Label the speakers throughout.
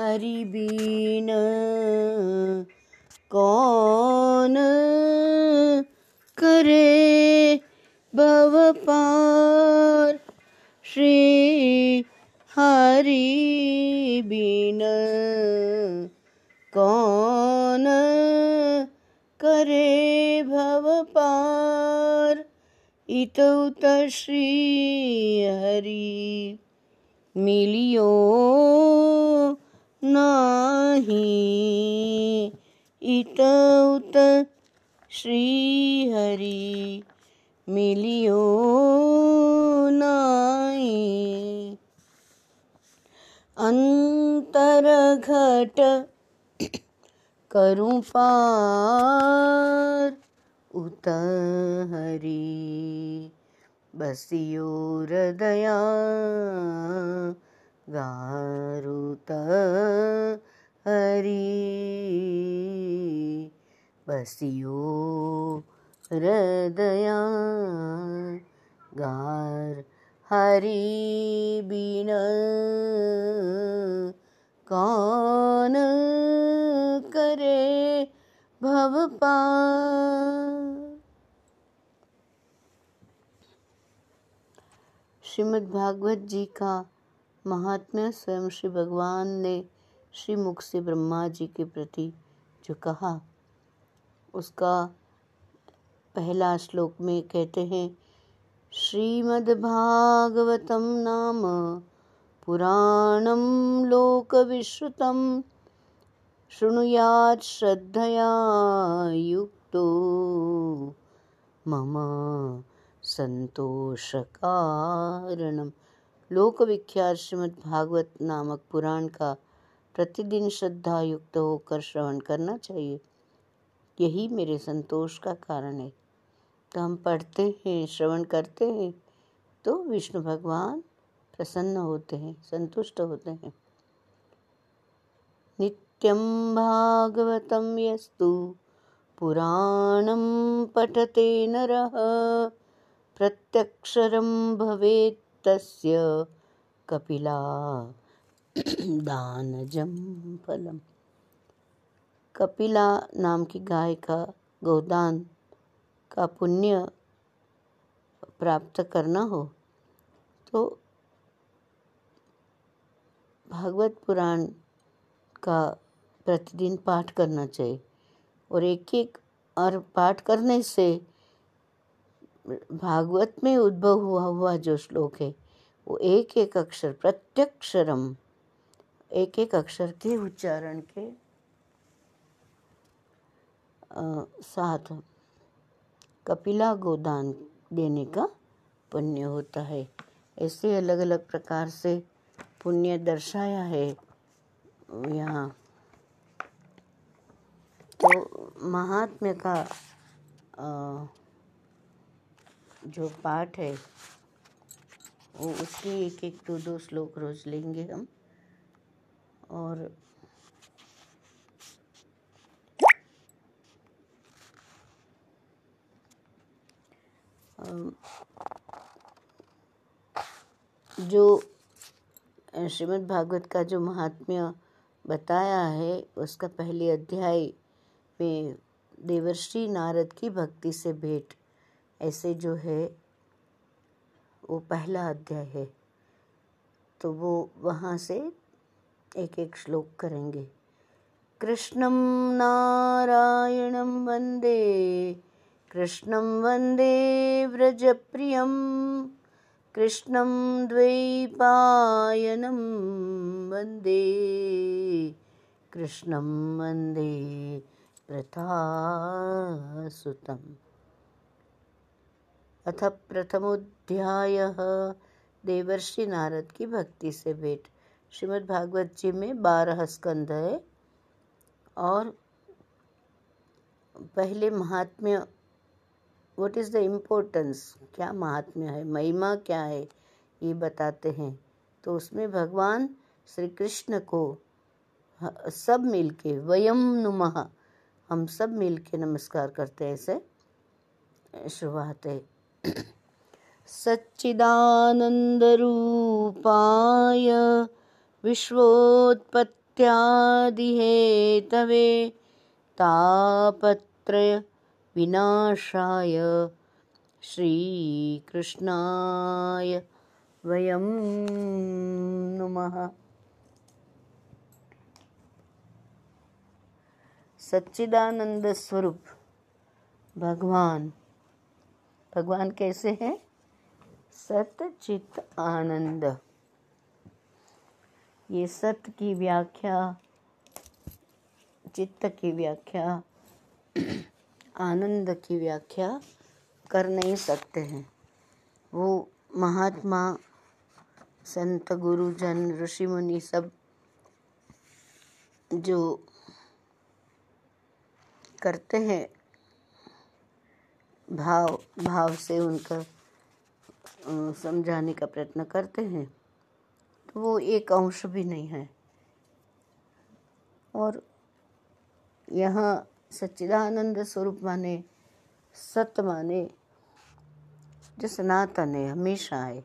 Speaker 1: Hari been. कौन करे भव पार? श्री हरि बीन। कौन करे भव पार? इतौत श्री हरि। मिलियो नाही। इतौत श्री हरि मिलियो नाही अंतर घट करूँ पार उत हरि बसियो हृदया गारुत बसियो हृदया गार हरि बिन कौन करे भव श्रीमद् भागवत जी का महात्म्य स्वयं श्री भगवान ने श्री मुख से ब्रह्मा जी के प्रति जो कहा उसका पहला श्लोक में कहते हैं, श्रीमद्भागवतं नाम पुराणं लोकविश्रुतं, शृणुयात् श्रद्धया युक्तो मम संतोषकारणम लोक विख्यात श्रीमद् भागवत नामक पुराण का प्रतिदिन श्रद्धा युक्त होकर श्रवण करना चाहिए। यही मेरे संतोष का कारण है। तो हम पढ़ते हैं, श्रवण करते हैं तो विष्णु भगवान प्रसन्न होते हैं, संतुष्ट होते हैं। नित्यं भागवतं यस्तु, पुराणं पठते नरः, प्रत्यक्षरं भवेत् तस्य कपिला दानजं फलम। कपिला नाम की गाय का गोदान का पुण्य प्राप्त करना हो। तो भागवत पुराण का प्रतिदिन पाठ करना चाहिए और एक एक और पाठ करने से भागवत में उद्भव हुआ हुआ जो श्लोक है, वो एक एक अक्षर प्रत्यक्षरम एक एक अक्षर के उच्चारण के साथ कपिला गोदान देने का पुण्य होता है। ऐसे अलग अलग प्रकार से पुण्य दर्शाया है। यहाँ तो महात्म्य का जो पाठ है, वो उसके एक एक दो दो श्लोक रोज लेंगे हम। और जो श्रीमद् भागवत का जो महात्म्य बताया है, उसका पहले अध्याय में देवर्षि नारद की भक्ति से भेंट, ऐसे जो है, वो पहला अध्याय है। तो वो वहाँ से एक एक श्लोक करेंगे। कृष्णं नारायणं वंदे कृष्णं वंदे व्रजप्रियं, कृष्णं द्वैपायनं वंदे, कृष्णं वंदे प्रथासुतम्। अथ प्रथमोध्याय, देवर्षि नारद की भक्ति से भेंट। श्रीमद् भागवत जी में बारह स्कंद है और पहले महात्म्य व्हाट इज़ द इम्पोर्टेंस क्या महात्म्य है? महिमा क्या है? ये बताते हैं। तो उसमें भगवान श्री कृष्ण को सब मिलके, वयम नुमः, हम सब मिलके नमस्कार करते हैं ऐसे शुरुआत है। सच्चिदानंद सच्चिदानन्दरूपाय लोकविख्यातिहेतवे तापत्रय विनाशाय श्रीकृष्णाय वयं नुमः। सच्चिदानंद स्वरूप, भगवान। भगवान कैसे हैं? सतचित आनंद ये सत की व्याख्या, चित्त की व्याख्या आनंद की व्याख्या कर नहीं सकते हैं। वो महात्मा, संत, गुरुजन, ऋषि मुनि सब जो करते हैं, भाव भाव से उनका समझाने का प्रयत्न करते हैं तो वो एक अंश भी नहीं है। और यहाँ सच्चिदानंद स्वरूप माने, सत्य माने जो सनातन है हमेशा है,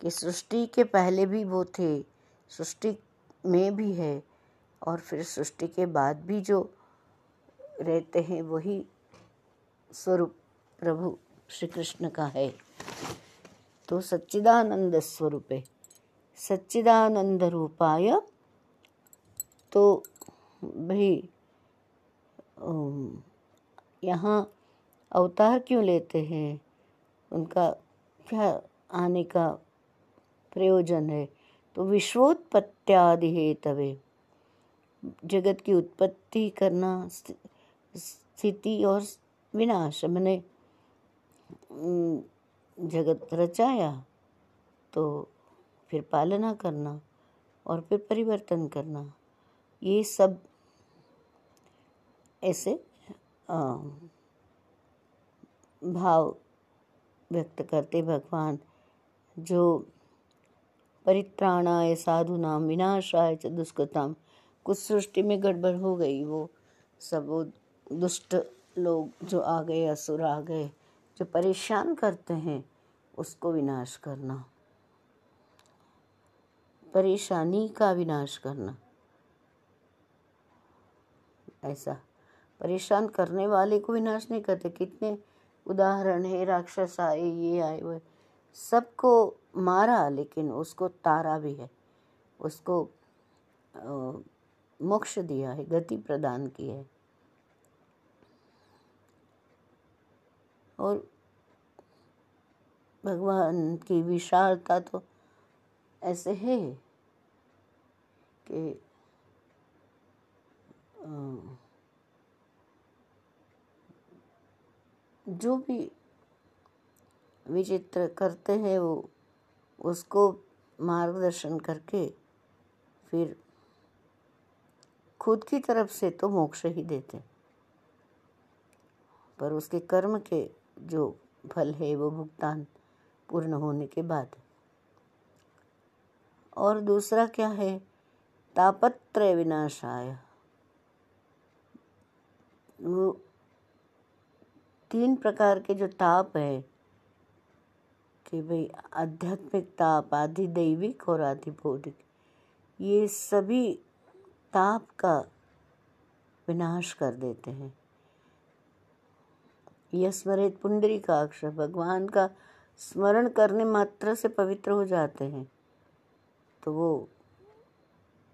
Speaker 1: कि सृष्टि के पहले भी वो थे, सृष्टि में भी है, और फिर सृष्टि के बाद भी जो रहते हैं, वही स्वरूप प्रभु श्री कृष्ण का है। तो सच्चिदानंद स्वरूप है सच्चिदानंद रूपाय तो भाई यहाँ अवतार क्यों लेते हैं? उनका क्या आने का प्रयोजन है? तो विश्वोत्पत्त्यादि हेतवे जगत की उत्पत्ति करना स्थिति और विनाश। मैंने जगत रचाया तो फिर पालना करना और फिर परिवर्तन करना। ये सब ऐसे भाव व्यक्त करते भगवान, जो परित्राणाय साधु नाम विनाशाय च दुष्कृताम, कुछ सृष्टि में गड़बड़ हो गई, वो सब वो दुष्ट लोग जो आ गए, असुर आ गए, जो परेशान करते हैं, उसको विनाश करना। परेशानी का विनाश करना। ऐसा। परेशान करने वाले को विनाश नहीं करते। कितने उदाहरण है, राक्षस आए, ये आए वो सबको मारा, लेकिन उसको तारा भी है। उसको मोक्ष दिया है, गति प्रदान की है। और भगवान की विशालता तो ऐसे है कि जो भी विचित्र करते हैं वो, उसको मार्गदर्शन करके फिर खुद की तरफ़ से तो मोक्ष ही देते पर उसके कर्म के जो फल है, वो भुगतान पूर्ण होने के बाद। और दूसरा क्या है? तापत्र विनाशाय। वो तीन प्रकार के जो ताप है, कि भाई आध्यात्मिक ताप आधि दैविक और आधि भौतिक ये सभी ताप का विनाश कर देते हैं। यह स्मरित पुंडरी का अक्षर भगवान का स्मरण करने मात्र से पवित्र हो जाते हैं। तो वो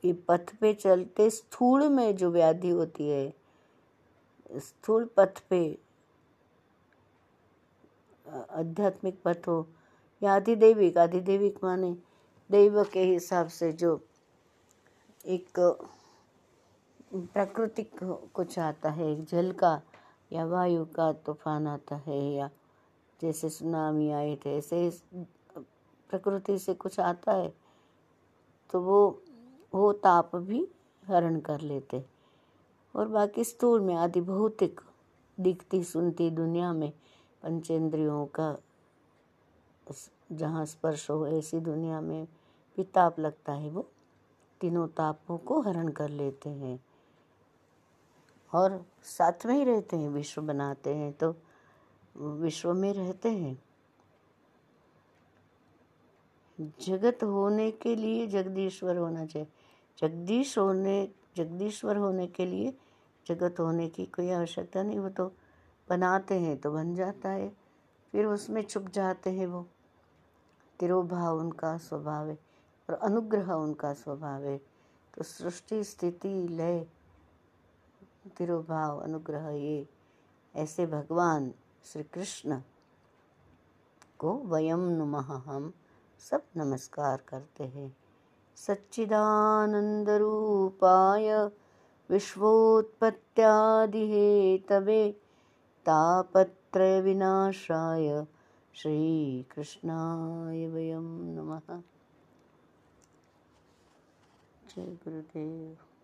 Speaker 1: ये पथ पे चलते स्थूल में जो व्याधि होती है, स्थूल पथ पे आध्यात्मिक पथ हो। या आधिदैविक आधिदैविक माने दैव के हिसाब से जो एक, प्राकृतिक कुछ आता है। एक जल का या वायु का तूफ़ान आता है या जैसे सुनामी आए थे, ऐसे प्रकृति से कुछ आता है तो वो वो ताप भी हरण कर लेते। और बाकी स्थूल में आदि भौतिक दिखती सुनती दुनिया में पंचेंद्रियों का जहाँ स्पर्श हो, ऐसी दुनिया में भी ताप लगता है, वो तीनों तापों को हरण कर लेते हैं। और साथ में ही रहते हैं, विश्व बनाते हैं तो विश्व में रहते हैं। जगत होने के लिए जगदीश्वर होना चाहिए। जगदीश होने, जगदीश्वर होने के लिए जगत होने की कोई आवश्यकता नहीं, वो तो बनाते हैं तो बन जाता है। फिर उसमें छुप जाते हैं वो। तिरोभाव उनका स्वभाव है और अनुग्रह उनका स्वभाव है। तो सृष्टि, स्थिति, लय, तिरोभाव, अनुग्रह, ये ऐसे भगवान श्री कृष्ण को वयम नुमः हम सब नमस्कार करते हैं। सच्चिदानन्दरूपाय विश्वोत्पत्त्यादिहेतवे तापत्रयविनाशाय श्रीकृष्णाय वयं नमः। जय गुरुदेव